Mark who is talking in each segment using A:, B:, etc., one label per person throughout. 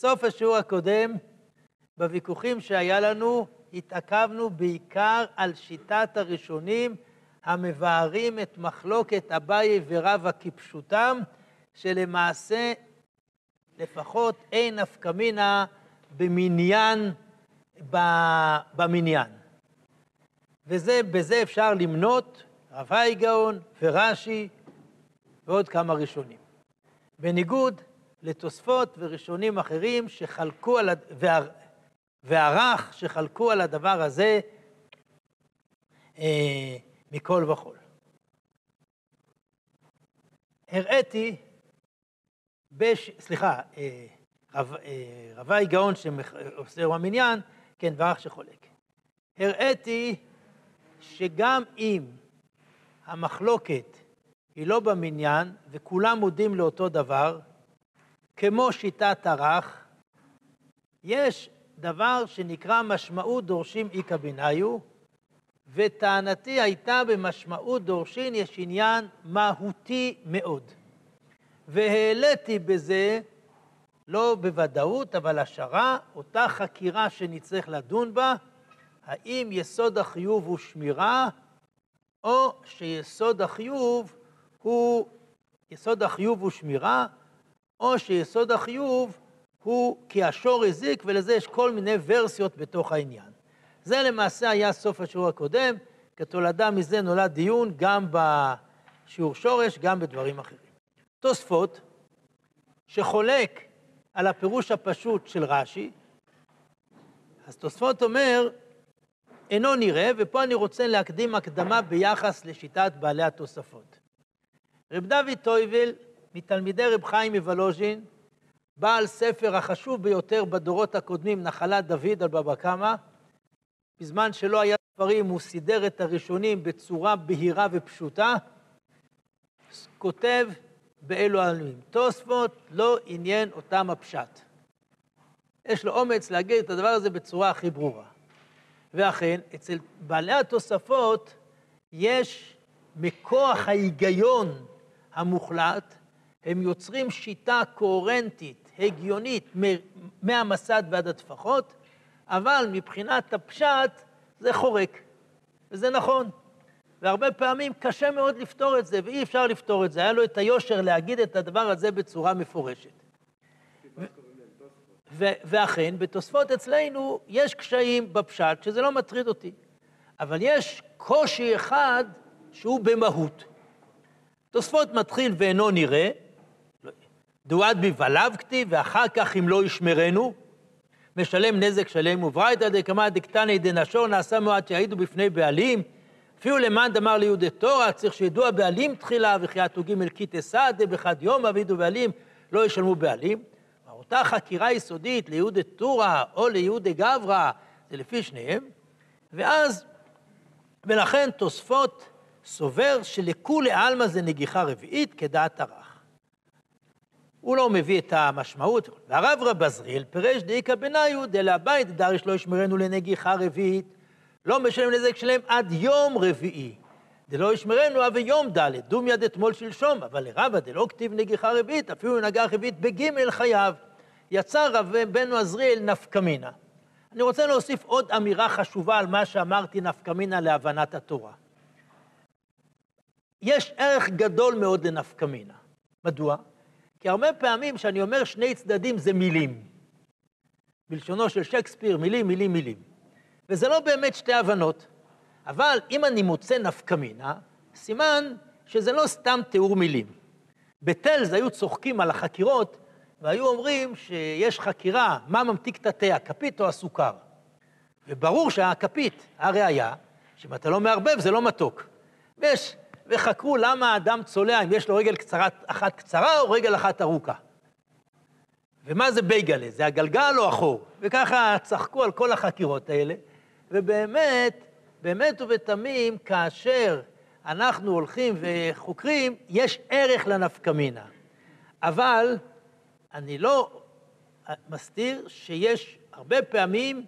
A: סוף השיעור הקודם, בוויכוחים שהיה לנו, התעכבנו בעיקר על שיטת הראשונים המבארים את מחלוקת אביי ורבא כפשוטם, שלמעשה לפחות אין נפקא מינה במניין, במניין. ובזה אפשר למנות רבי גאון ורש"י ועוד כמה ראשונים. בניגוד לתוספות וראשונים אחרים שחלקו על, והרך שחלקו על הדבר הזה אה, מכל וכול. הראיתי, בש, סליחה, אה, אה, רבי גאון שעושה יום המניין, כן, וערך שחולק. הראיתי שגם אם המחלוקת היא לא במניין וכולם מודים לאותו דבר, כמו שיטת הרך, יש דבר שנקרא משמעות דורשים איכא ביניו, וטענתי הייתה במשמעות דורשין יש עניין מהותי מאוד. והעליתי בזה, לא בוודאות, אבל השערה, אותה חקירה שנצטרך לדון בה, האם יסוד החיוב הוא שמירה, או שיסוד החיוב הוא, יסוד החיוב הוא שמירה, או שיסוד החיוב הוא כי השור הזיק, ולזה יש כל מיני ורסיות בתוך העניין. זה למעשה היה סוף השיעור הקודם, כתולדה מזה נולד דיון גם בשיעור שורש, גם בדברים אחרים. תוספות, שחולק על הפירוש הפשוט של רש"י, אז תוספות אומר, אינו נראה, ופה אני רוצה להקדים הקדמה ביחס לשיטת בעלי התוספות. רב דוד טויבל, מתלמידי רב חיים מוולוז'ין, בעל ספר החשוב ביותר בדורות הקודמים, נחלת דוד על בבא קמא, בזמן שלא היה ספרים, הוא סידר את הראשונים בצורה בהירה ופשוטה, כותב באלו המילים, תוספות לא עניין אותם הפשט. יש לו אומץ להגיד את הדבר הזה בצורה הכי ברורה. ואכן, אצל בעלי התוספות יש מכוח ההיגיון המוחלט, הם יוצרים שיטה קוהרנטית, הגיונית, מהמסד ועד הטפחות, אבל מבחינת הפשט זה חורק, וזה נכון. והרבה פעמים קשה מאוד לפתור את זה, ואי אפשר לפתור את זה. היה לו את היושר להגיד את הדבר הזה בצורה מפורשת. ואכן, בתוספות אצלנו יש קשיים בפשט, שזה לא מטריד אותי. אבל יש קושי אחד שהוא במהות. תוספות מתחיל ואינו נראה, דואד בי ולאו כתיב, ואחר כך אם לא ישמרנו, משלם נזק שלם, וברייתא דקמא דקתני דנשור נעשה מועד שיעידו בפני בעלים, אפילו למאן דאמר ליהודי תורה, צריך שידעו הבעלים תחילה, וכי ג' קיטי סעדה, בחד יום אבידו בעלים, לא ישלמו בעלים. אותה חקירה יסודית ליהודי טורה או ליהודי גברא, זה לפי שניהם, ואז, ולכן תוספות סובר שלכולי עלמא זה נגיחה רביעית כדעת הרך. הוא לא מביא את המשמעות. והרב רב עזריאל פירש דאיכא בניו דלהבית דריש לא ישמרנו לנגיחה רביעית, לא משלם נזק שלהם עד יום רביעי. דלא ישמרנו אבי יום ד', דומיה דתמול שלשום, אבל לרבא דלא כתיב נגיחה רביעית, אפילו נגעה רביעית בג' חייב. יצא רב בנו עזריאל נפקא מינה. אני רוצה להוסיף עוד אמירה חשובה על מה שאמרתי נפקא מינה להבנת התורה. יש ערך גדול מאוד לנפקא מינה. מדוע? כי הרבה פעמים כשאני אומר שני צדדים זה מילים. בלשונו של שייקספיר, מילים, מילים, מילים. וזה לא באמת שתי הבנות. אבל אם אני מוצא נפקא מינה, סימן שזה לא סתם תיאור מילים. בטלז היו צוחקים על החקירות והיו אומרים שיש חקירה, מה ממתיק את התה, הכפית או הסוכר. וברור שהכפית, הראיה, שאם אתה לא מערבב זה לא מתוק. ויש, וחקרו למה האדם צולע, אם יש לו רגל קצרה, אחת קצרה או רגל אחת ארוכה. ומה זה בייגלה? זה הגלגל או החור? וככה צחקו על כל החקירות האלה, ובאמת, באמת ובתמים, כאשר אנחנו הולכים וחוקרים, יש ערך לנפקמינה. אבל אני לא מסתיר שיש הרבה פעמים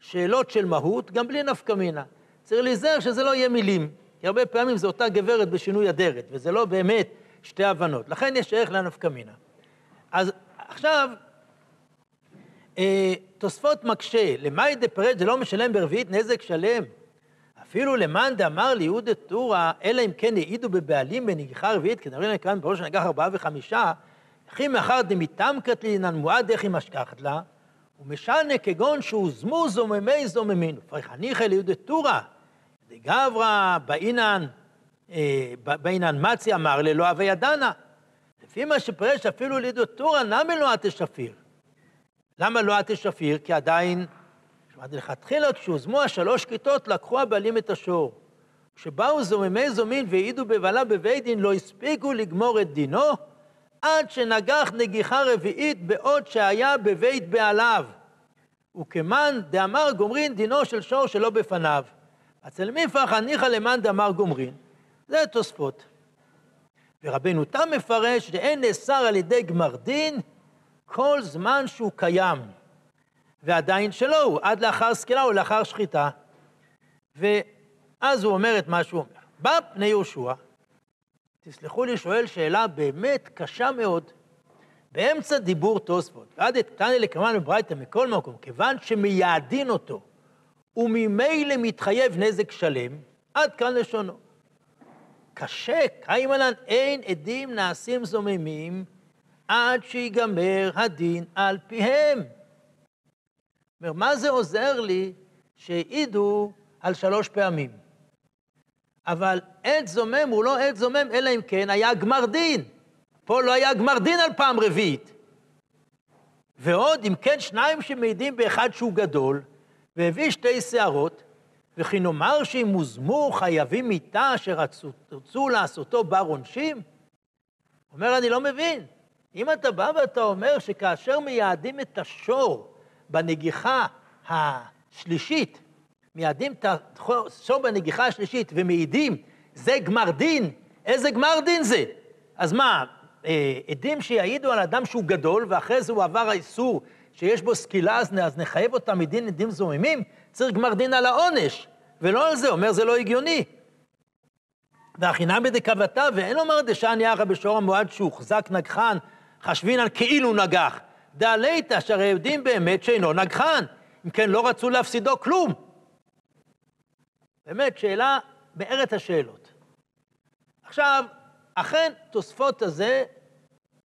A: שאלות של מהות, גם בלי נפקא מינה. צריך להיזהר שזה לא יהיה מילים, כי הרבה פעמים זו אותה גברת בשינוי אדרת, וזה לא באמת שתי הבנות. לכן יש ערך לנפקא מינה. אז עכשיו, אה, תוספות מקשה, למאי דפרד זה לא משלם ברביעית נזק שלם. אפילו למאן דאמר ליהודה טורא, אלא אם כן העידו בבעלים בנגיחה רביעית, כי נראה כאן בראש הנגח ארבעה וחמישה, וכי מאחר דמיתם קטלינן מועד איך היא משכחת לה, ומשנה כגון שהוזמו זוממי זוממין. ופריחניכא ליהודה טורא, דגברא באינן, אה, באינן מצי אמר ללא אבי ידנה. לפי מה שפרש אפילו ליהודה טורא, נמי לא עטה שפיר. למה לא עטה שפיר? כי עדיין אמרתי לכתחילה, כשהוזמו השלוש כיתות, לקחו הבעלים את השור. כשבאו זוממי זומין והעידו בבעלה בבית דין, לא הספיקו לגמור את דינו, עד שנגח נגיחה רביעית בעוד שהיה בבית בעליו. וכמאן דאמר גומרין דינו של שור שלא בפניו. אצל מיפח הניחא למאן דאמר גומרין. זה תוספות. ורבנו תם מפרש שאין נאסר על ידי גמר דין כל זמן שהוא קיים. ועדיין שלא הוא, עד לאחר סקילה או לאחר שחיטה. ואז הוא אומר את מה שהוא אומר. בא פני יהושע, תסלחו לי, שואל שאלה באמת קשה מאוד. באמצע דיבור תוספות, ועד את קטני לקרמן וברייתא מכל מקום, כיוון שמייעדין אותו, וממילא מתחייב נזק שלם, עד כאן לשונו. קשה, קיימלן אין עדים נעשים זוממים עד שיגמר הדין על פיהם. אומר, מה זה עוזר לי שהעידו על שלוש פעמים? אבל עד זומם הוא לא עד זומם, אלא אם כן היה גמר דין. פה לא היה גמר דין על פעם רביעית. ועוד, אם כן, שניים שמעידים באחד שהוא גדול, והביא שתי שערות, וכי נאמר שאם הוזמו חייבים מיתה אשר רצו לעשותו בר עונשים? אומר, אני לא מבין. אם אתה בא ואתה אומר שכאשר מייעדים את השור בנגיחה השלישית, מייעדים את השור בנגיחה השלישית ומעידים, זה גמר דין, איזה גמר דין זה? אז מה, אה, עדים שיעידו על אדם שהוא גדול, ואחרי זה הוא עבר האיסור שיש בו סקילה, אז, אז נחייב אותם מדין עדים זוממים? צריך גמר דין על העונש, ולא על זה, אומר זה לא הגיוני. והחינם בדקבתה, ואין לומר דשני אחא בשור המועד שהוחזק נגחן, חשבינן כאילו נגח. דעליתא, שהרי יודעים באמת שאינו נגחן. אם כן, לא רצו להפסידו כלום. באמת, שאלה בארץ השאלות. עכשיו, אכן, תוספות הזה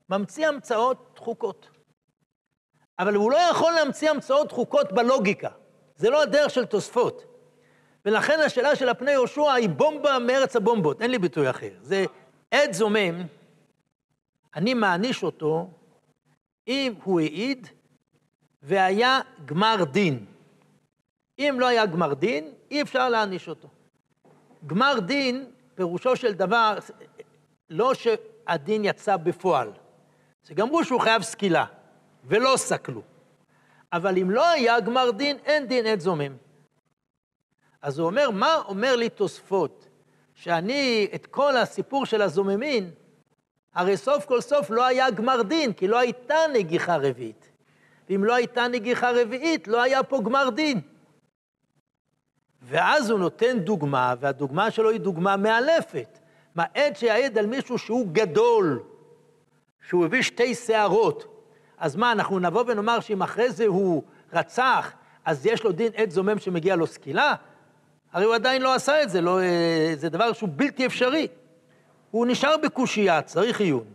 A: ממציא המצאות דחוקות. אבל הוא לא יכול להמציא המצאות דחוקות בלוגיקה. זה לא הדרך של תוספות. ולכן השאלה של הפני יהושע היא בומבה מארץ הבומבות, אין לי ביטוי אחר. זה עד זומם, אני מעניש אותו אם הוא העיד והיה גמר דין. אם לא היה גמר דין, אי אפשר להעניש אותו. גמר דין, פירושו של דבר, לא שהדין יצא בפועל, זה גמרו שהוא חייב סקילה, ולא סקלו. אבל אם לא היה גמר דין, אין דין עת זומם. אז הוא אומר, מה אומר לי תוספות? שאני, את כל הסיפור של הזוממין, הרי סוף כל סוף לא היה גמר דין, כי לא הייתה נגיחה רביעית. ואם לא הייתה נגיחה רביעית, לא היה פה גמר דין. ואז הוא נותן דוגמה, והדוגמה שלו היא דוגמה מאלפת. מה עד שיעד על מישהו שהוא גדול, שהוא הביא שתי שערות, אז מה, אנחנו נבוא ונאמר שאם אחרי זה הוא רצח, אז יש לו דין עד זומם שמגיע לו סקילה? הרי הוא עדיין לא עשה את זה, לא, אה, זה דבר שהוא בלתי אפשרי. הוא נשאר בקושייה, צריך עיון.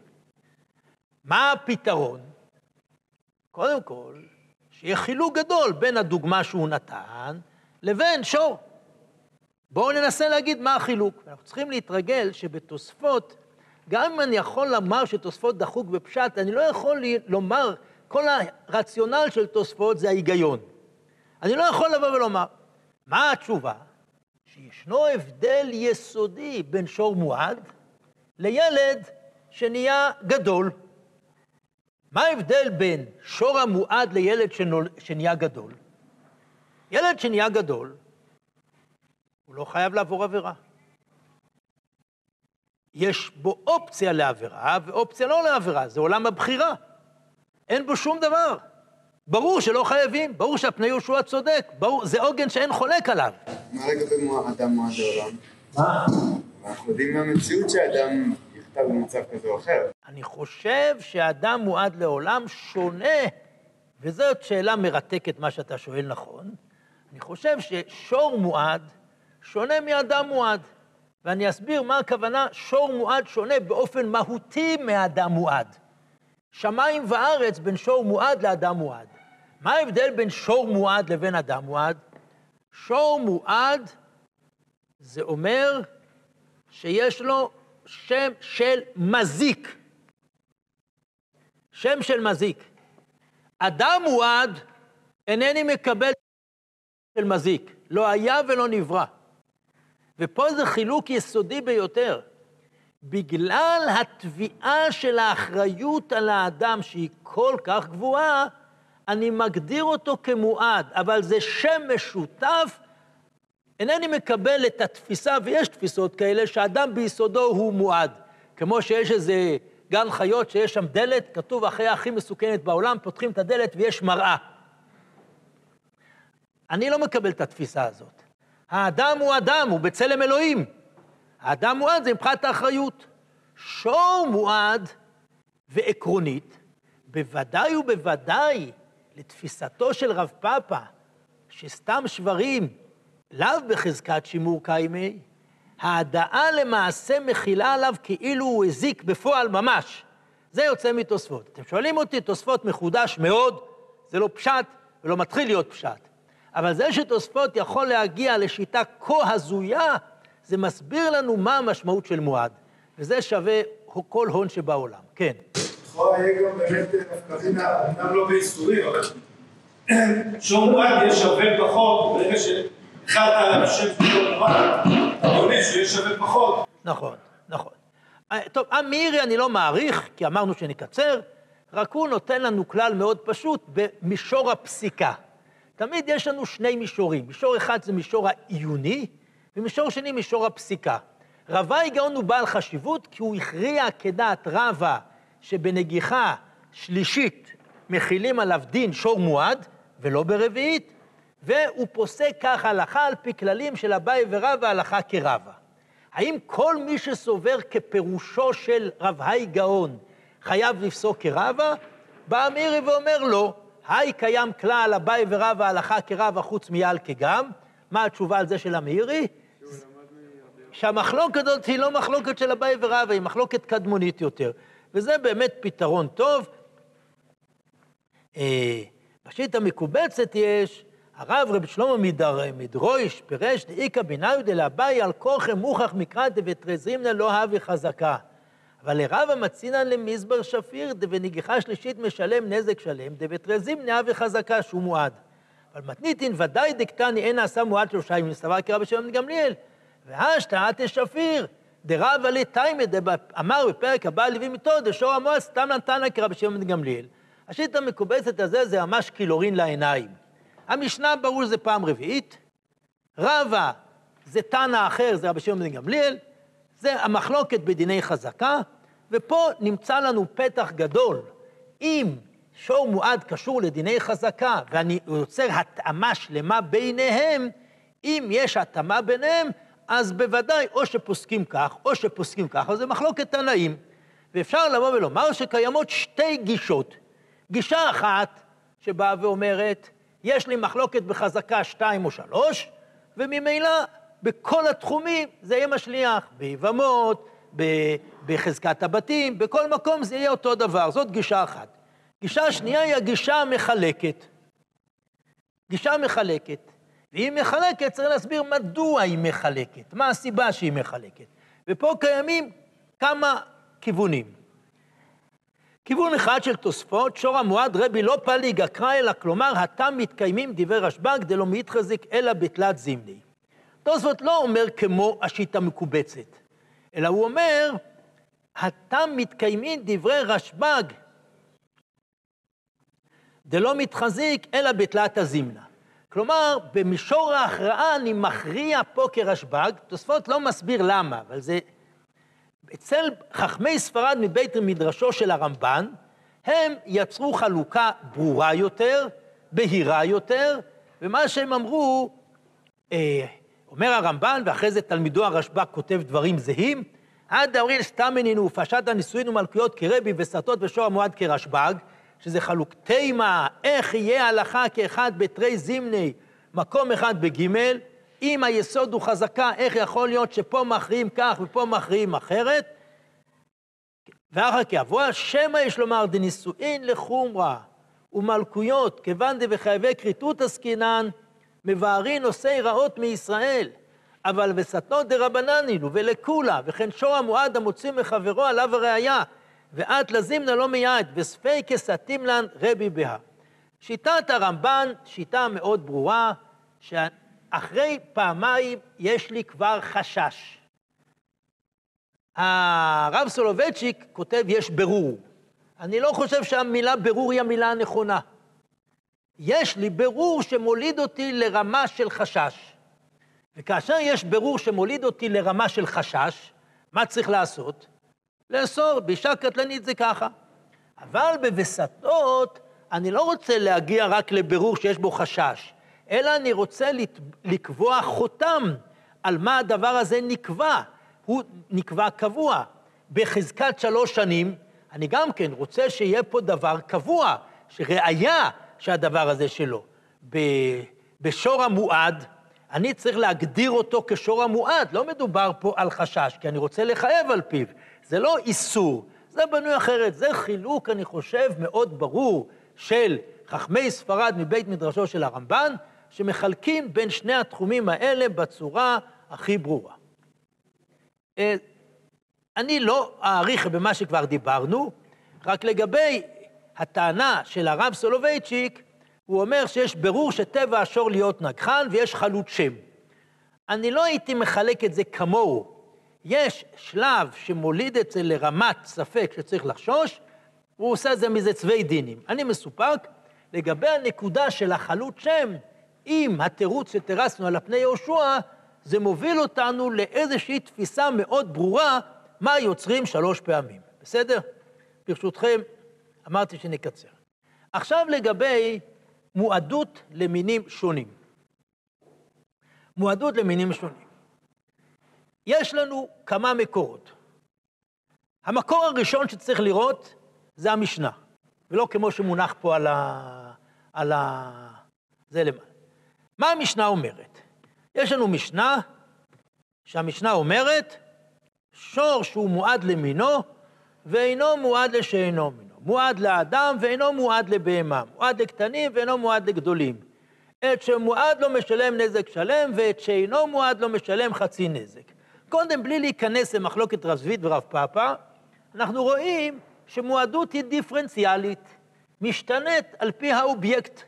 A: מה הפתרון? קודם כל, שיהיה חילוק גדול בין הדוגמה שהוא נתן לבין שור. בואו ננסה להגיד מה החילוק. אנחנו צריכים להתרגל שבתוספות, גם אם אני יכול לומר שתוספות דחוק בפשט, אני לא יכול לומר, כל הרציונל של תוספות זה ההיגיון. אני לא יכול לבוא ולומר. מה התשובה? שישנו הבדל יסודי בין שור מועד לילד שנהיה גדול. מה ההבדל בין שור המועד לילד שנול... שנהיה גדול? ילד שנהיה גדול, הוא לא חייב לעבור עבירה. יש בו אופציה לעבירה ואופציה לא לעבירה, זה עולם הבחירה. אין בו שום דבר. ברור שלא חייבים, ברור שהפני יהושע צודק, ברור, זה עוגן שאין חולק עליו.
B: מה לגבי אדם מועד לעולם? מה? אנחנו יודעים מהמציאות שאדם נכתב במצב כזה או אחר.
A: אני חושב שאדם מועד לעולם שונה וזאת שאלה מרתקת, מה שאתה שואל נכון. אני חושב ששור מועד שונה מאדם מועד. ואני אסביר מה הכוונה שור מועד שונה באופן מהותי מאדם מועד. שמיים וארץ בין שור מועד לאדם מועד. מה ההבדל בין שור מועד לבין אדם מועד? שור מועד זה אומר שיש לו שם של מזיק. שם של מזיק. אדם מועד אינני מקבל של מזיק. לא היה ולא נברא. ופה זה חילוק יסודי ביותר. בגלל התביעה של האחריות על האדם, שהיא כל כך גבוהה, אני מגדיר אותו כמועד, אבל זה שם משותף. אינני מקבל את התפיסה, ויש תפיסות כאלה, שאדם ביסודו הוא מועד. כמו שיש איזה גן חיות שיש שם דלת, כתוב החיה הכי מסוכנת בעולם, פותחים את הדלת ויש מראה. אני לא מקבל את התפיסה הזאת. האדם הוא אדם, הוא בצלם אלוהים. האדם מועד זה מבחינת האחריות. שור מועד ועקרונית, בוודאי ובוודאי לתפיסתו של רב פאפה, שסתם שברים לאו בחזקת שימור קיימי, ההדעה למעשה מכילה עליו כאילו הוא הזיק בפועל ממש. זה יוצא מתוספות. אתם שואלים אותי, תוספות מחודש מאוד, זה לא פשט ולא מתחיל להיות פשט. אבל זה שתוספות יכול להגיע לשיטה כה הזויה, זה מסביר לנו מה המשמעות של מועד. וזה שווה כל הון שבעולם. כן.
C: לכאורה יהיה גם באמת נפקא אמנם לא באיסורים, אבל שור מועד יהיה שווה פחות, ברגע שהחלת על השם של מועד, אתה עונה שיהיה שווה פחות.
A: נכון, נכון. אה, טוב, המירי אני לא מעריך, כי אמרנו שנקצר, רק הוא נותן לנו כלל מאוד פשוט במישור הפסיקה. תמיד יש לנו שני מישורים. מישור אחד זה מישור העיוני, ומישור שני מישור הפסיקה. רבה הגאון הוא בעל חשיבות, כי הוא הכריע כדעת רבה שבנגיחה שלישית מכילים עליו דין שור מועד, ולא ברביעית, והוא פוסק כך הלכה על פי כללים של אביי ורבא הלכה כרבה. האם כל מי שסובר כפירושו של רב האי גאון חייב לפסוק כרבה? בא מירי ואומר לו, היי קיים כלל אביי ורבא הלכה כרבה חוץ מיעל כגם. מה התשובה על זה של המאירי? שהמחלוקת הזאת היא לא מחלוקת של אביי ורבא, היא מחלוקת קדמונית יותר. וזה באמת פתרון טוב. אה, בשיט המקובצת יש, הרב רב שלמה מדרויש פירש דאיכא ביניו דלאביי על כוכם מוכח מקרא דבתרזימנה לא הווה חזקה. אבל לרב המצינן למזבר שפיר, ונגיחה שלישית משלם נזק שלם, דבתרזים נאה וחזקה שהוא מועד. אבל מתניתין ודאי דקטני אין נעשה מועד שלושה ימים, סבר כרב בשם גמליאל. והשתא שפיר, דרב עלי תימא, אמר בפרק הבא לוי מיתו, דשור המועד סתם נתנא כרב בשם גמליאל. השיטה המקובצת הזה זה ממש קילורין לעיניים. המשנה ברור שזה פעם רביעית, רבה זה תנא אחר, זה רבי שמעון בן גמליאל, זה המחלוקת בדיני חזקה, ופה נמצא לנו פתח גדול. אם שור מועד קשור לדיני חזקה, ואני יוצר התאמה שלמה ביניהם, אם יש התאמה ביניהם, אז בוודאי או שפוסקים כך, או שפוסקים כך, אז זה מחלוקת תנאים. ואפשר לבוא ולומר שקיימות שתי גישות. גישה אחת שבאה ואומרת, יש לי מחלוקת בחזקה שתיים או שלוש, וממילא בכל התחומים זה יהיה משליח, ביבמות, בחזקת הבתים, בכל מקום זה יהיה אותו דבר, זאת גישה אחת. גישה שנייה היא הגישה המחלקת. גישה מחלקת. והיא מחלקת, צריך להסביר מדוע היא מחלקת, מה הסיבה שהיא מחלקת. ופה קיימים כמה כיוונים. כיוון אחד של תוספות, שור המועד רבי לא פליג אקרא אלא, כלומר, התם מתקיימים דברי רשב"ג דלא מתחזיק אלא בתלת זימני. תוספות לא אומר כמו השיטה מקובצת, אלא הוא אומר, התם מתקיימים דברי רשב"ג, דלא מתחזיק אלא בתלת הזימנה. כלומר, במישור ההכרעה אני מכריע פה כרשב"ג, תוספות לא מסביר למה, אבל זה... אצל חכמי ספרד מבית מדרשו של הרמב"ן, הם יצרו חלוקה ברורה יותר, בהירה יותר, ומה שהם אמרו, אה, אומר הרמב"ן, ואחרי זה תלמידו הרשב"א כותב דברים זהים, עד דאורין סתמנין ופשט הנישואין ומלכויות כרבי וסרטות ושור המועד כרשב"ג, שזה חלוק תימה, איך יהיה הלכה כאחד בתרי זימני, מקום אחד בגימל, אם היסוד הוא חזקה, איך יכול להיות שפה מכריעים כך ופה מכריעים אחרת? ואחר כך יבוא שמא יש לומר דנישואין לחומרה ומלכויות, כיוון דבחייבי כריתות עסקינן, מבארי נושאי רעות מישראל. אבל וסתנו דרבנן הוא ולכולה, וכן שור המועד המוציא מחברו עליו הראייה, ואת לזימנה לא מיד, וספי כסתים לן רבי בה. שיטת הרמב"ן, שיטה מאוד ברורה, שאחרי פעמיים יש לי כבר חשש. הרב סולובייצ'יק כותב, יש ברור. אני לא חושב שהמילה ברור היא המילה הנכונה. יש לי ברור שמוליד אותי לרמה של חשש. וכאשר יש ברור שמוליד אותי לרמה של חשש, מה צריך לעשות? לאסור, באישה קטלנית זה ככה. אבל בווסתות, אני לא רוצה להגיע רק לבירור שיש בו חשש, אלא אני רוצה לקבוע חותם על מה הדבר הזה נקבע. הוא נקבע קבוע. בחזקת שלוש שנים, אני גם כן רוצה שיהיה פה דבר קבוע, שראיה שהדבר הזה שלו. בשור המועד, אני צריך להגדיר אותו כשור המועד, לא מדובר פה על חשש, כי אני רוצה לחייב על פיו. זה לא איסור, זה בנוי אחרת. זה חילוק, אני חושב, מאוד ברור של חכמי ספרד מבית מדרשו של הרמב"ן, שמחלקים בין שני התחומים האלה בצורה הכי ברורה. אה, אני לא אאריך במה שכבר דיברנו, רק לגבי הטענה של הרב סולובייצ'יק, הוא אומר שיש ברור שטבע השור להיות נגחן ויש חלוט שם. אני לא הייתי מחלק את זה כמוהו. יש שלב שמוליד את זה לרמת ספק שצריך לחשוש, והוא עושה את זה מזה צווי דינים. אני מסופק לגבי הנקודה של החלוט שם, אם התירוץ שתרסנו על הפני יהושע, זה מוביל אותנו לאיזושהי תפיסה מאוד ברורה מה יוצרים שלוש פעמים. בסדר? ברשותכם, אמרתי שנקצר. עכשיו לגבי מועדות למינים שונים. מועדות למינים שונים. יש לנו כמה מקורות. המקור הראשון שצריך לראות זה המשנה, ולא כמו שמונח פה על ה... על ה... זה למעלה. מה המשנה אומרת? יש לנו משנה, שהמשנה אומרת, שור שהוא מועד למינו, ואינו מועד לשאינו מינו. מועד לאדם ואינו מועד לבהמה, מועד לקטנים ואינו מועד לגדולים. את שמועד לו משלם נזק שלם, ואת שאינו מועד לו משלם חצי נזק. קודם, בלי להיכנס למחלוקת רב זביד ורב פאפא, אנחנו רואים שמועדות היא דיפרנציאלית, משתנית על פי האובייקט,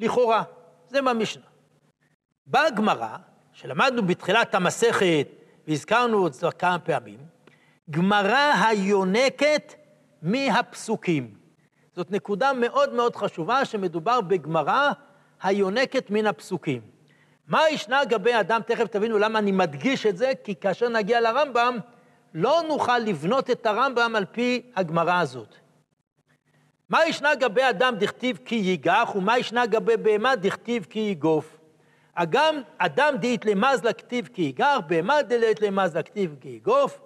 A: לכאורה. זה במשנה. באה הגמרא, שלמדנו בתחילת המסכת, והזכרנו את זה כמה פעמים, גמרא היונקת מהפסוקים. זאת נקודה מאוד מאוד חשובה, שמדובר בגמרא היונקת מן הפסוקים. מה ישנה לגבי אדם, תכף תבינו למה אני מדגיש את זה, כי כאשר נגיע לרמב"ם, לא נוכל לבנות את הרמב"ם על פי הגמרא הזאת. מה ישנה לגבי אדם דכתיב כי ייגח, ומה ישנה לגבי בהמה דכתיב כי ייגוף. אגם אדם דאית למז לכתיב כי ייגח, בהמה דלית למז לכתיב כי ייגוף,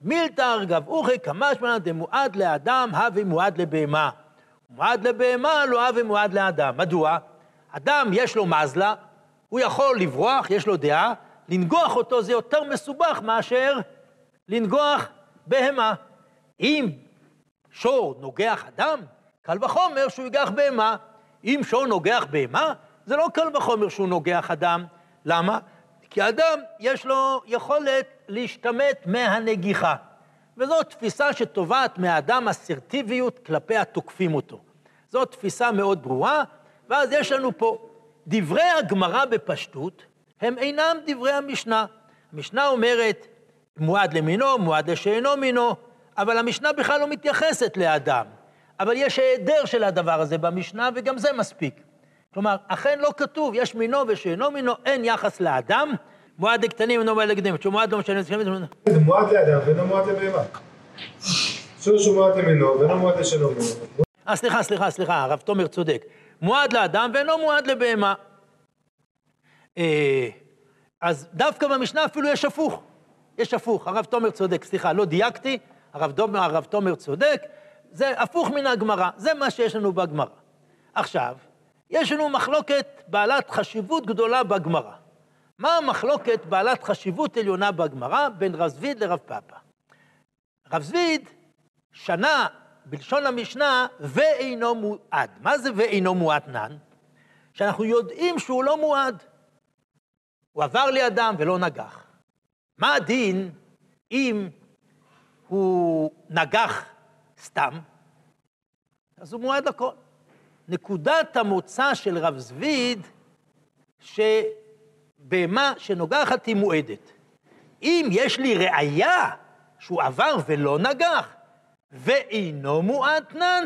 A: מילתא אוכי כמשמע דמועד לאדם, הווה מועד לבהמה. מועד לבהמה, לא הווה מועד לאדם. מדוע? אדם יש לו מזלה, הוא יכול לברוח, יש לו דעה, לנגוח אותו זה יותר מסובך מאשר לנגוח בהמה. אם שור נוגח אדם, קל וחומר שהוא ייגח בהמה. אם שור נוגח בהמה, זה לא קל וחומר שהוא נוגח אדם. למה? כי אדם יש לו יכולת להשתמט מהנגיחה. וזו תפיסה שתובעת מהאדם אסרטיביות כלפי התוקפים אותו. זו תפיסה מאוד ברורה, ואז יש לנו פה דברי הגמרא בפשטות, הם אינם דברי המשנה. המשנה אומרת, מועד למינו, מועד לשאינו מינו, אבל המשנה בכלל לא מתייחסת לאדם. אבל יש היעדר של הדבר הזה במשנה, וגם זה מספיק. כלומר, אכן לא כתוב, יש מינו ושאינו מינו, אין יחס לאדם, מועד לקטנים אינו מועד לקדמים, שמועד לא משנה,
C: זה מועד לאדם ואינו מועד לבהמה. שור שהוא מועד למינו ואינו מועד לשאינו מינו.
A: אה, סליחה, סליחה, סליחה, הרב תומר צודק. מועד לאדם ואינו מועד לבהמה. אה, אז דווקא במשנה אפילו יש הפוך. יש הפוך, הרב תומר צודק, סליחה, לא דייקתי, הרב, דומר, הרב תומר צודק, זה הפוך מן הגמרא, זה מה שיש לנו בגמרא. עכשיו, יש לנו מחלוקת בעלת חשיבות גדולה בגמרא. מה המחלוקת בעלת חשיבות עליונה בגמרא בין רב זביד לרב פאפא? רב זביד שנה בלשון המשנה ואינו מועד. מה זה ואינו מועדנן? שאנחנו יודעים שהוא לא מועד. הוא עבר לידם ולא נגח. מה הדין אם הוא נגח סתם? אז הוא מועד לכל. נקודת המוצא של רב זביד, שבהמה שנוגחת היא מועדת. אם יש לי ראייה שהוא עבר ולא נגח, ואינו מועדנן,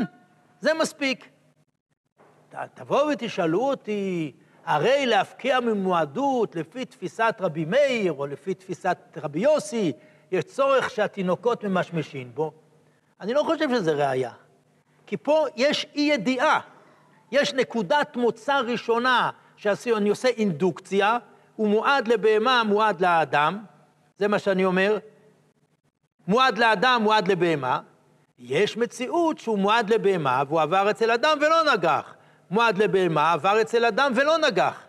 A: זה מספיק. תבואו ותשאלו אותי, הרי להפקיע ממועדות לפי תפיסת רבי מאיר או לפי תפיסת רבי יוסי, יש צורך שהתינוקות ממשמשים בו. אני לא חושב שזה ראייה. כי פה יש אי ידיעה. יש נקודת מוצא ראשונה, שאני עושה אינדוקציה, הוא מועד לבהמה, מועד לאדם, זה מה שאני אומר, מועד לאדם, מועד לבהמה. יש מציאות שהוא מועד לבהמה והוא עבר אצל אדם ולא נגח. מועד לבהמה עבר אצל אדם ולא נגח.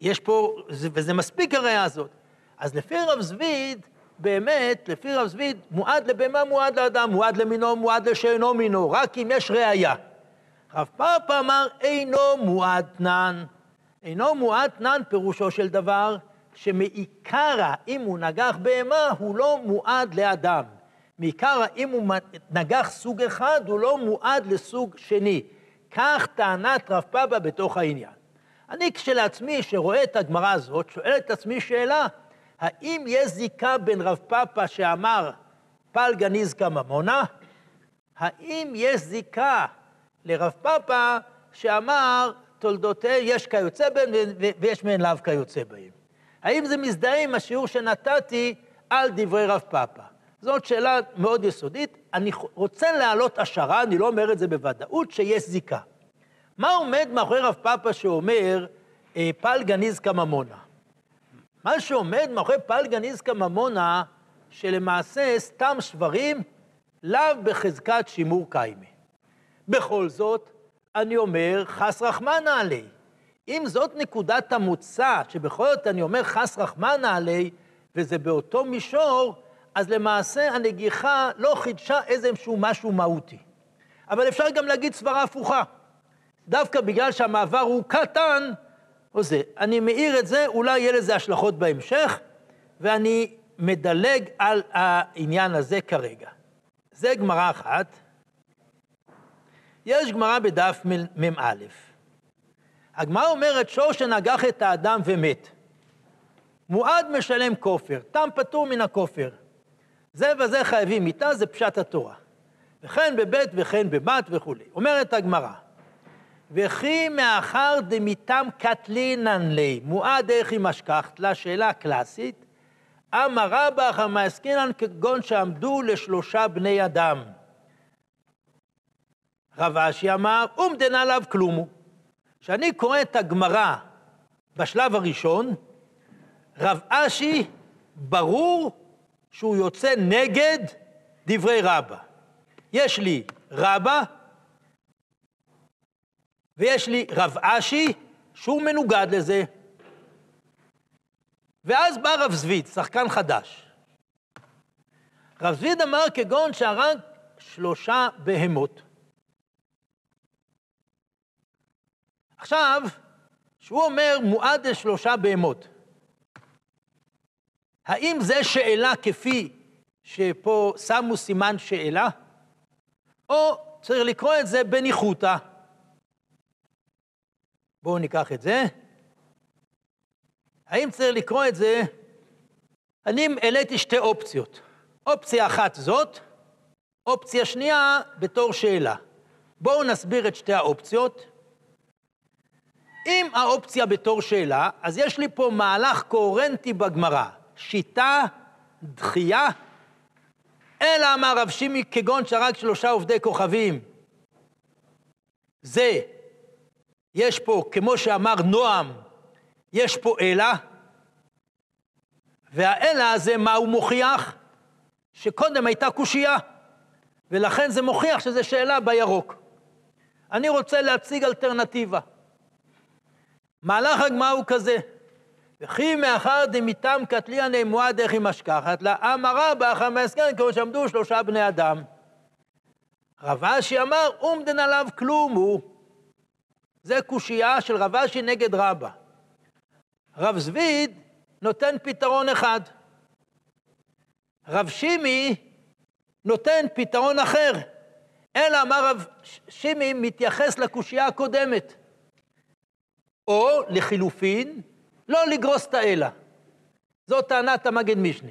A: יש פה, וזה מספיק הראייה הזאת. אז לפי רב זביד, באמת, לפי רב זביד, מועד לבהמה, מועד לאדם, מועד למינו, מועד לשאינו מינו, רק אם יש ראייה. רב פאפא אמר, אינו מועדנן. אינו מועדנן פירושו של דבר, שמעיקרא, אם הוא נגח בהמה, הוא לא מועד לאדם. מעיקרא, אם הוא נגח סוג אחד, הוא לא מועד לסוג שני. כך טענת רב פאבא בתוך העניין. אני כשלעצמי, שרואה את הגמרא הזאת, שואל את עצמי שאלה, האם יש זיקה בין רב פאפא שאמר פלגה נזקה ממונה? האם יש זיקה לרב פאפא שאמר תולדותיה יש כיוצא בהן ויש מהן לאו כיוצא בהן? האם זה מזדהה עם השיעור שנתתי על דברי רב פאפא? זאת שאלה מאוד יסודית. אני רוצה להעלות השערה, אני לא אומר את זה בוודאות, שיש זיקה. מה עומד מאחורי רב פאפא שאומר אה, פלגה נזקה ממונה? מה שעומד מאחורי פלגה נזקה ממונה, שלמעשה סתם שברים לאו בחזקת שימור קיימי. בכל זאת, אני אומר, חס רחמנא עלי. אם זאת נקודת המוצא, שבכל זאת אני אומר חס רחמנא עלי, וזה באותו מישור, אז למעשה הנגיחה לא חידשה איזשהו משהו מהותי. אבל אפשר גם להגיד סברה הפוכה. דווקא בגלל שהמעבר הוא קטן, או זה. אני מעיר את זה, אולי יהיה לזה השלכות בהמשך, ואני מדלג על העניין הזה כרגע. זה גמרא אחת. יש גמרא בדף מ"א. הגמרא אומרת, שור שנגח את האדם ומת. מועד משלם כופר, תם פטור מן הכופר. זה וזה חייבים מיתה, זה פשט התורה. וכן בבית וכן בבת וכולי. אומרת הגמרא, וכי מאחר דמיתם קטלינן לי, מועד איך היא משכחת לה, שאלה קלאסית, אמר רבא המעסקינן כגון שעמדו לשלושה בני אדם. רב אשי אמר, אומדנה לאו כלומו. כשאני קורא את הגמרא בשלב הראשון, רב אשי ברור שהוא יוצא נגד דברי רבא. יש לי רבא, ויש לי רב אשי, שהוא מנוגד לזה. ואז בא רב זביד, שחקן חדש. רב זביד אמר כגון שהרג שלושה בהמות. עכשיו, שהוא אומר מועד לשלושה בהמות, האם זה שאלה כפי שפה שמו סימן שאלה, או צריך לקרוא את זה בניחותא? בואו ניקח את זה. האם צריך לקרוא את זה? אני העליתי שתי אופציות. אופציה אחת זאת, אופציה שנייה בתור שאלה. בואו נסביר את שתי האופציות. אם האופציה בתור שאלה, אז יש לי פה מהלך קוהרנטי בגמרא. שיטה, דחייה, אלא אמר רב שימי כגון שרק שלושה עובדי כוכבים. זה, יש פה, כמו שאמר נועם, יש פה אלא, והאלא הזה, מה הוא מוכיח? שקודם הייתה קושייה, ולכן זה מוכיח שזו שאלה בירוק. אני רוצה להציג אלטרנטיבה. מהלך הגמרא הוא כזה, וכי מאחר דמיתם קטליה נאמרה דרך היא משכחת לה, אמרה באחר מהסכם כמו שעמדו שלושה בני אדם. רב אשי אמר, אומדן עליו כלום הוא. זה קושייה של רב אשי נגד רבא. רב זביד נותן פתרון אחד. רב שימי נותן פתרון אחר. אלא אמר רב שימי מתייחס לקושייה הקודמת. או לחילופין, לא לגרוס את האלה. זו טענת המגן משנה.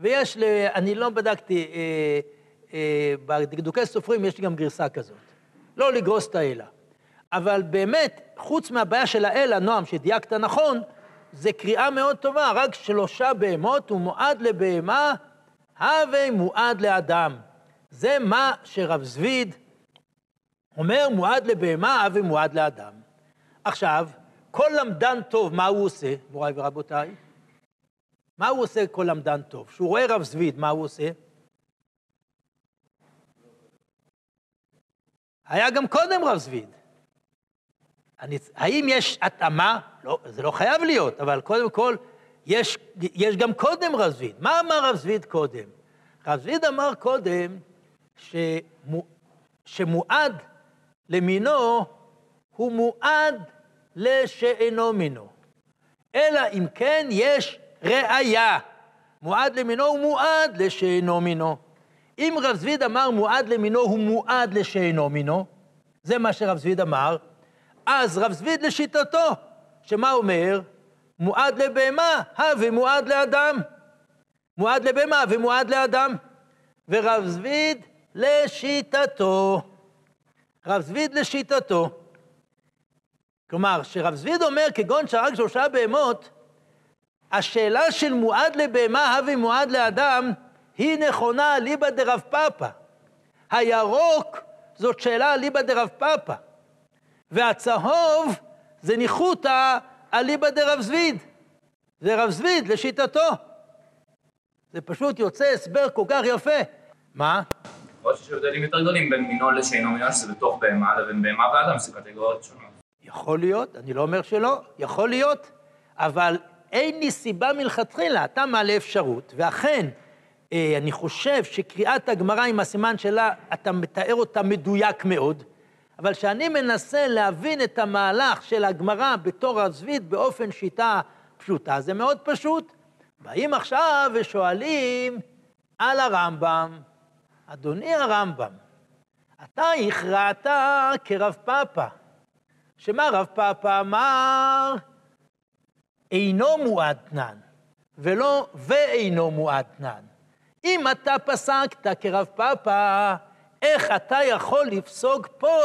A: ויש, ל... אני לא בדקתי, אה, אה, בדקדוקי סופרים יש גם גרסה כזאת. לא לגרוס את האלה. אבל באמת, חוץ מהבעיה של האלה, נועם, שדייקת נכון, זה קריאה מאוד טובה, רק שלושה בהמות הוא מועד לבהמה, הווה מועד לאדם. זה מה שרב זביד אומר, מועד לבהמה, הווה מועד לאדם. עכשיו, כל למדן טוב, מה הוא עושה, מוריי ורבותיי? מה הוא עושה כל למדן טוב? כשהוא רואה רב זביד, מה הוא עושה? היה גם קודם רב זביד. אני, האם יש התאמה? לא, זה לא חייב להיות, אבל קודם כל, יש, יש גם קודם רב זביד. מה אמר רב זביד קודם? רב זביד אמר קודם שמו, שמועד למינו הוא מועד לשאינו מינו. אלא אם כן יש ראיה. מועד למינו הוא מועד לשאינו מינו. אם רב זביד אמר מועד למינו הוא מועד לשאינו מינו, זה מה שרב זביד אמר, אז רב זביד לשיטתו, שמה אומר? מועד לבהמה, הווה מועד לאדם. מועד לבהמה ומועד לאדם. ורב זביד לשיטתו. רב זביד לשיטתו. כלומר, שרב זביד אומר, כגון שהרג שלושה בהמות, השאלה של מועד לבהמה, הווה מועד לאדם, היא נכונה אליבא דרב פאפא. הירוק זאת שאלה אליבא דרב פאפא. והצהוב זה ניחותא אליבא דרב זביד. זה רב זביד לשיטתו. זה פשוט יוצא הסבר כל כך יפה. מה?
D: יכול שיש הבדלים יותר גדולים בין מינו לשאינו מינו, שזה בתוך בהמה, לבין בהמה ואדם, זה קטגוריות שונות.
A: יכול להיות, אני לא אומר שלא, יכול להיות, אבל אין לי סיבה מלכתחילה, אתה מעלה אפשרות, ואכן, אה, אני חושב שקריאת הגמרא עם הסימן שלה, אתה מתאר אותה מדויק מאוד, אבל כשאני מנסה להבין את המהלך של הגמרא בתור הזווית באופן שיטה פשוטה, זה מאוד פשוט. באים עכשיו ושואלים על הרמב"ם, אדוני הרמב"ם, אתה הכרעת כרב פאפא, שמה רב פאפא אמר? אינו מועדנן, ולא ואינו מועדנן. אם אתה פסקת כרב פאפא, איך אתה יכול לפסוק פה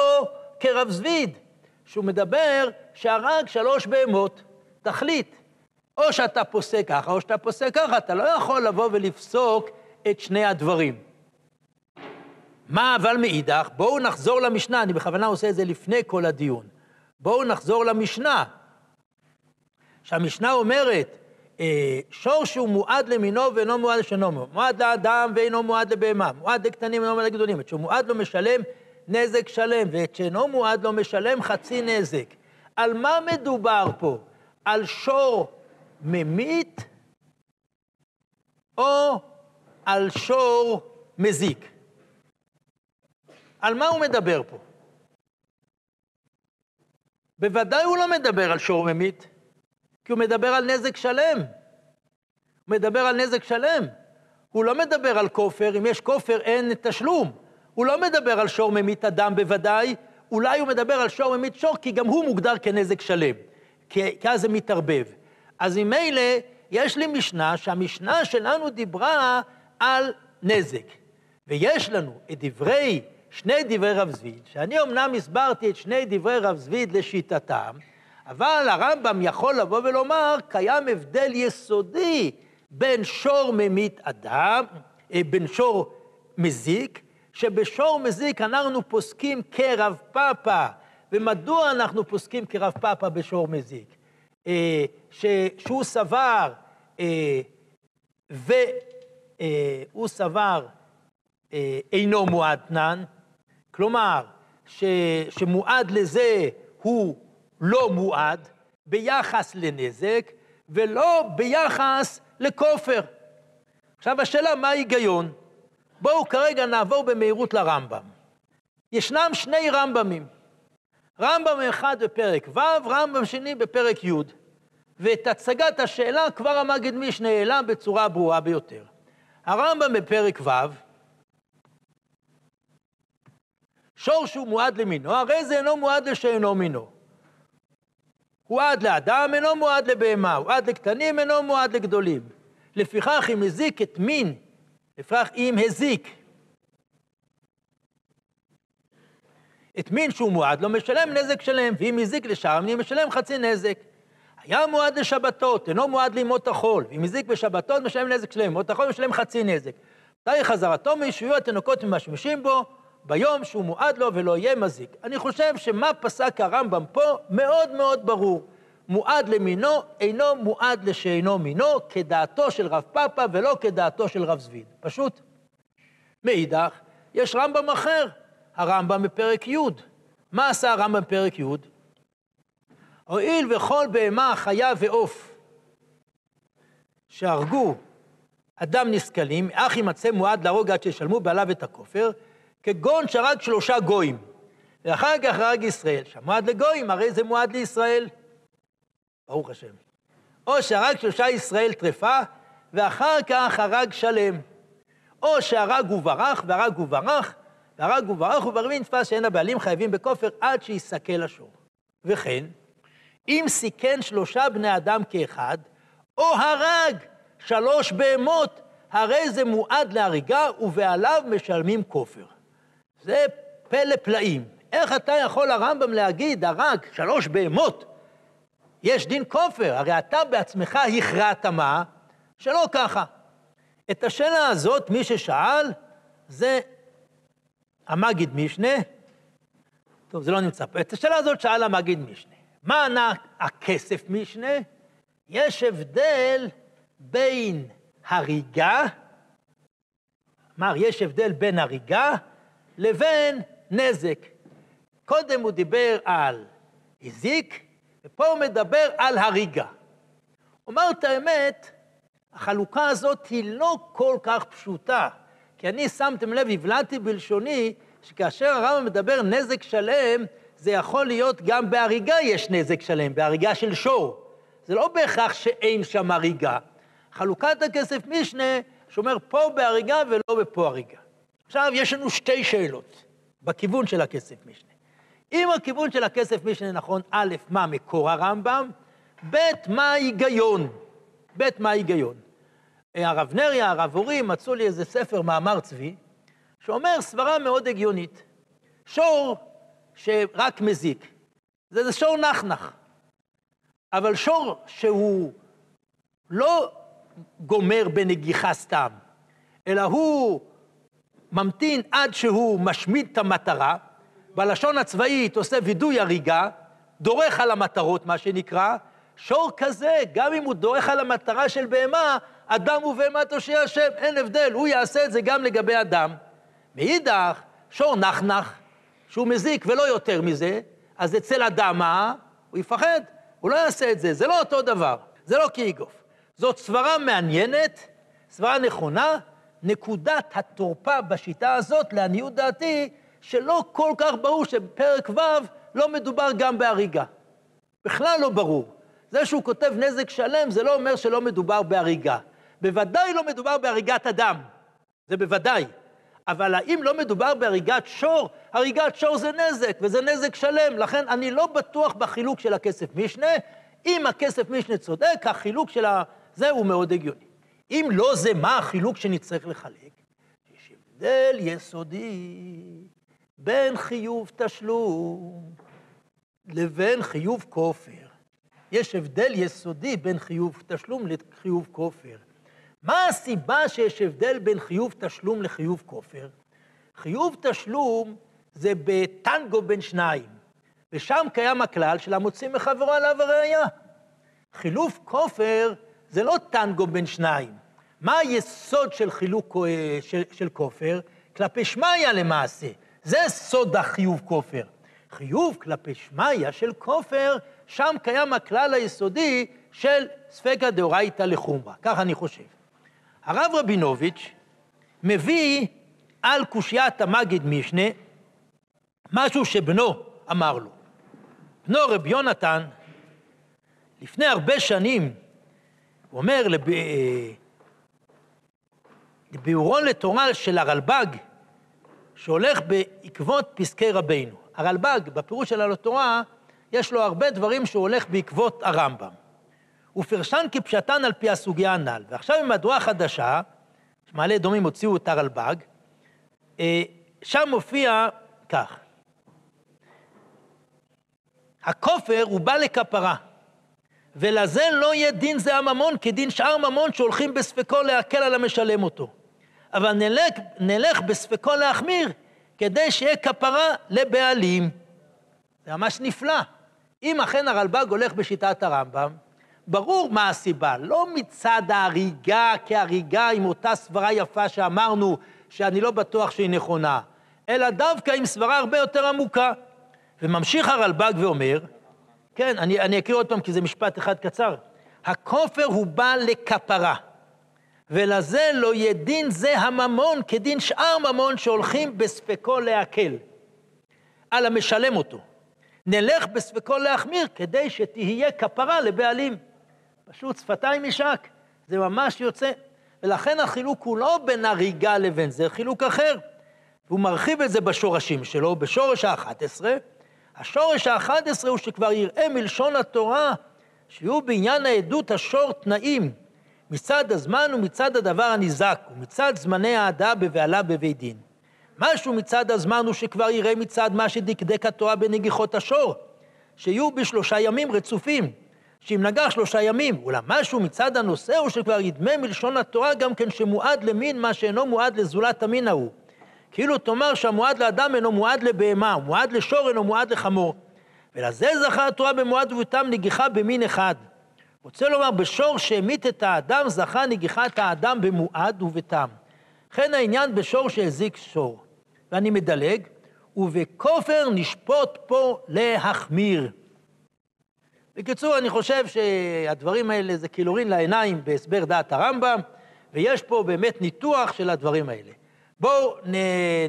A: כרב זביד, שהוא מדבר שהרג שלוש בהמות, תחליט. או שאתה פוסק ככה, או שאתה פוסק ככה, אתה לא יכול לבוא ולפסוק את שני הדברים. מה אבל מאידך? בואו נחזור למשנה, אני בכוונה עושה את זה לפני כל הדיון. בואו נחזור למשנה, שהמשנה אומרת, אה, שור שהוא מועד למינו ואינו מועד לשנו, מועד לאדם ואינו מועד לבהמה, מועד לקטנים ואינו מועד לגדולים, את מועד לו משלם נזק שלם, ואת שאינו מועד לו משלם חצי נזק. על מה מדובר פה? על שור ממית או על שור מזיק? על מה הוא מדבר פה? בוודאי הוא לא מדבר על שור ממית, כי הוא מדבר על נזק שלם. הוא מדבר על נזק שלם. הוא לא מדבר על כופר, אם יש כופר אין תשלום. הוא לא מדבר על שור ממית אדם בוודאי, אולי הוא מדבר על שור ממית שור, כי גם הוא מוגדר כנזק שלם, כי, כי אז זה מתערבב. אז ממילא, יש לי משנה, שהמשנה שלנו דיברה על נזק. ויש לנו את דברי שני דברי רב זביד, שאני אמנם הסברתי את שני דברי רב זביד לשיטתם, אבל הרמב"ם יכול לבוא ולומר, קיים הבדל יסודי בין שור ממית אדם, אה, בין שור מזיק, שבשור מזיק אנחנו פוסקים כרב פאפא. ומדוע אנחנו פוסקים כרב פאפא בשור מזיק? אה, שהוא סבר, והוא סבר אה, אינו מועדנן, כלומר, ש, שמועד לזה הוא לא מועד ביחס לנזק, ולא ביחס לכופר. עכשיו השאלה, מה ההיגיון? בואו כרגע נעבור במהירות לרמב"ם. ישנם שני רמב"מים. רמב"ם אחד בפרק ו', רמב"ם שני בפרק י', ואת הצגת השאלה כבר המגד משנה העלה בצורה ברורה ביותר. הרמב"ם בפרק ו', שור שהוא מועד למינו, הרי זה אינו מועד לשאינו מינו. הוא עד לאדם, אינו מועד לבהמה, הוא עד לקטנים, אינו מועד לגדולים. לפיכך, אם הזיק את מין, לפיכך אם הזיק את מין שהוא מועד לו, משלם נזק שלם, ואם הזיק לשאר אני משלם חצי נזק. היה מועד לשבתות, אינו מועד לימות החול, ואם הזיק בשבתות, משלם נזק שלם, ימות החול משלם חצי נזק. מתי חזרתו מישהו התינוקות ממשמשים בו, ביום שהוא מועד לו ולא יהיה מזיק. אני חושב שמה פסק הרמב"ם פה מאוד מאוד ברור. מועד למינו אינו מועד לשאינו מינו, כדעתו של רב פאפא ולא כדעתו של רב זביד. פשוט. מאידך, יש רמב"ם אחר, הרמב"ם בפרק י'. מה עשה הרמב"ם בפרק י'? הואיל וכל בהמה, חיה ועוף שהרגו אדם נסכלים, אך יימצא מועד להרוג עד שישלמו בעליו את הכופר, כגון שהרג שלושה גויים, ואחר כך הרג ישראל. שמועד לגויים, הרי זה מועד לישראל. ברוך השם. או שהרג שלושה ישראל טרפה, ואחר כך הרג שלם. או שהרג וברח, והרג וברח, והרג וברח, וברבים נתפס שאין הבעלים חייבים בכופר עד שיסכל השור. וכן, אם סיכן שלושה בני אדם כאחד, או הרג שלוש בהמות, הרי זה מועד להריגה, ובעליו משלמים כופר. זה פלא פלאים. איך אתה יכול הרמב"ם להגיד, הרג שלוש בהמות, יש דין כופר? הרי אתה בעצמך הכרעת מה? שלא ככה. את השאלה הזאת, מי ששאל, זה המגיד משנה. טוב, זה לא נמצא פה. את השאלה הזאת שאל המגיד משנה. מה ענה הכסף משנה? יש הבדל בין הריגה, אמר, יש הבדל בין הריגה לבין נזק. קודם הוא דיבר על הזיק, ופה הוא מדבר על הריגה. אומר את האמת, החלוקה הזאת היא לא כל כך פשוטה, כי אני, שמתם לב, הבלעתי בלשוני, שכאשר הרמב"ם מדבר נזק שלם, זה יכול להיות גם בהריגה יש נזק שלם, בהריגה של שור. זה לא בהכרח שאין שם הריגה. חלוקת הכסף משנה, שאומר פה בהריגה ולא בפה הריגה. עכשיו, יש לנו שתי שאלות בכיוון של הכסף משנה. אם הכיוון של הכסף משנה נכון, א', מה מקור הרמב"ם, ב', מה ההיגיון. ב', מה ההיגיון. הרב נריה, הרב אורי, מצאו לי איזה ספר, מאמר צבי, שאומר סברה מאוד הגיונית. שור שרק מזיק, זה, זה שור נחנח. אבל שור שהוא לא גומר בנגיחה סתם, אלא הוא ממתין עד שהוא משמיד את המטרה, בלשון הצבאית עושה וידוי הריגה, דורך על המטרות, מה שנקרא, שור כזה, גם אם הוא דורך על המטרה של בהמה, אדם ובהמה תושיע השם, אין הבדל, הוא יעשה את זה גם לגבי אדם. מאידך, שור נחנח, שהוא מזיק ולא יותר מזה, אז אצל אדם מה? הוא יפחד, הוא לא יעשה את זה, זה לא אותו דבר, זה לא כאיגוף. זאת סברה מעניינת, סברה נכונה, נקודת התורפה בשיטה הזאת, לעניות דעתי, שלא כל כך ברור שבפרק ו' לא מדובר גם בהריגה. בכלל לא ברור. זה שהוא כותב נזק שלם, זה לא אומר שלא מדובר בהריגה. בוודאי לא מדובר בהריגת אדם, זה בוודאי. אבל האם לא מדובר בהריגת שור? הריגת שור זה נזק, וזה נזק שלם. לכן אני לא בטוח בחילוק של הכסף משנה. אם הכסף משנה צודק, החילוק של ה... זה הוא מאוד הגיוני. אם לא זה, מה החילוק שנצטרך לחלק? יש הבדל יסודי בין חיוב תשלום לבין חיוב כופר. יש הבדל יסודי בין חיוב תשלום לחיוב כופר. מה הסיבה שיש הבדל בין חיוב תשלום לחיוב כופר? חיוב תשלום זה בטנגו בין שניים, ושם קיים הכלל של המוציא מחברו עליו הראייה. חילוף כופר זה לא טנגו בין שניים. מה היסוד של חילוק של, של כופר? כלפי שמיא למעשה. זה סוד החיוב כופר. חיוב כלפי שמיא של כופר, שם קיים הכלל היסודי של ספקא דאורייתא לחומרא. כך אני חושב. הרב רבינוביץ' מביא על קושיית המגיד משנה משהו שבנו אמר לו. בנו רבי יונתן, לפני הרבה שנים, הוא אומר לב... לביאורו לתורה של הרלב"ג, שהולך בעקבות פסקי רבינו. הרלב"ג, בפירוש של התורה, יש לו הרבה דברים שהוא הולך בעקבות הרמב"ם. ופרשן כפשטן על פי הסוגיה הנ"ל. ועכשיו עם מהדורה חדשה, שמעלה דומים הוציאו את הרלב"ג, אה, שם מופיע כך: הכופר הוא בא לכפרה, ולזה לא יהיה דין זה הממון כדין שאר ממון שהולכים בספקו להקל על המשלם אותו. אבל נלך, נלך בספקו להחמיר, כדי שיהיה כפרה לבעלים. זה ממש נפלא. אם אכן הרלב"ג הולך בשיטת הרמב"ם, ברור מה הסיבה, לא מצד ההריגה כהריגה עם אותה סברה יפה שאמרנו שאני לא בטוח שהיא נכונה, אלא דווקא עם סברה הרבה יותר עמוקה. וממשיך הרלב"ג ואומר, כן, אני, אני אקריא עוד פעם כי זה משפט אחד קצר, הכופר הוא בא לכפרה, ולזה לא יהיה דין זה הממון כדין שאר ממון שהולכים בספקו להקל על המשלם אותו. נלך בספקו להחמיר כדי שתהיה כפרה לבעלים. פשוט שפתיים יישק, זה ממש יוצא. ולכן החילוק הוא לא בין הריגה לבין זה, חילוק אחר. והוא מרחיב את זה בשורשים שלו, בשורש ה-11. השורש ה-11 הוא שכבר יראה מלשון התורה שיהיו בעניין העדות השור תנאים, מצד הזמן ומצד הדבר הניזק, ומצד זמני ההדה בבהלה בבית דין. משהו מצד הזמן הוא שכבר יראה מצד מה שדקדק התורה בנגיחות השור, שיהיו בשלושה ימים רצופים, שאם נגח שלושה ימים, אולם משהו מצד הנושא הוא שכבר ידמה מלשון התורה גם כן שמועד למין מה שאינו מועד לזולת המין ההוא. כאילו תאמר שהמועד לאדם אינו מועד לבהמה, מועד לשור אינו מועד לחמור. ולזה זכה התורה במועד ובתם נגיחה במין אחד. רוצה לומר, בשור שהמית את האדם, זכה נגיחת האדם במועד ובתם. וכן העניין בשור שהזיק שור. ואני מדלג, ובכופר נשפוט פה להחמיר. בקיצור, אני חושב שהדברים האלה זה קילורין לעיניים בהסבר דעת הרמב"ם, ויש פה באמת ניתוח של הדברים האלה. בואו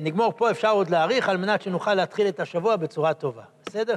A: נגמור פה, אפשר עוד להאריך, על מנת שנוכל להתחיל את השבוע בצורה טובה. בסדר?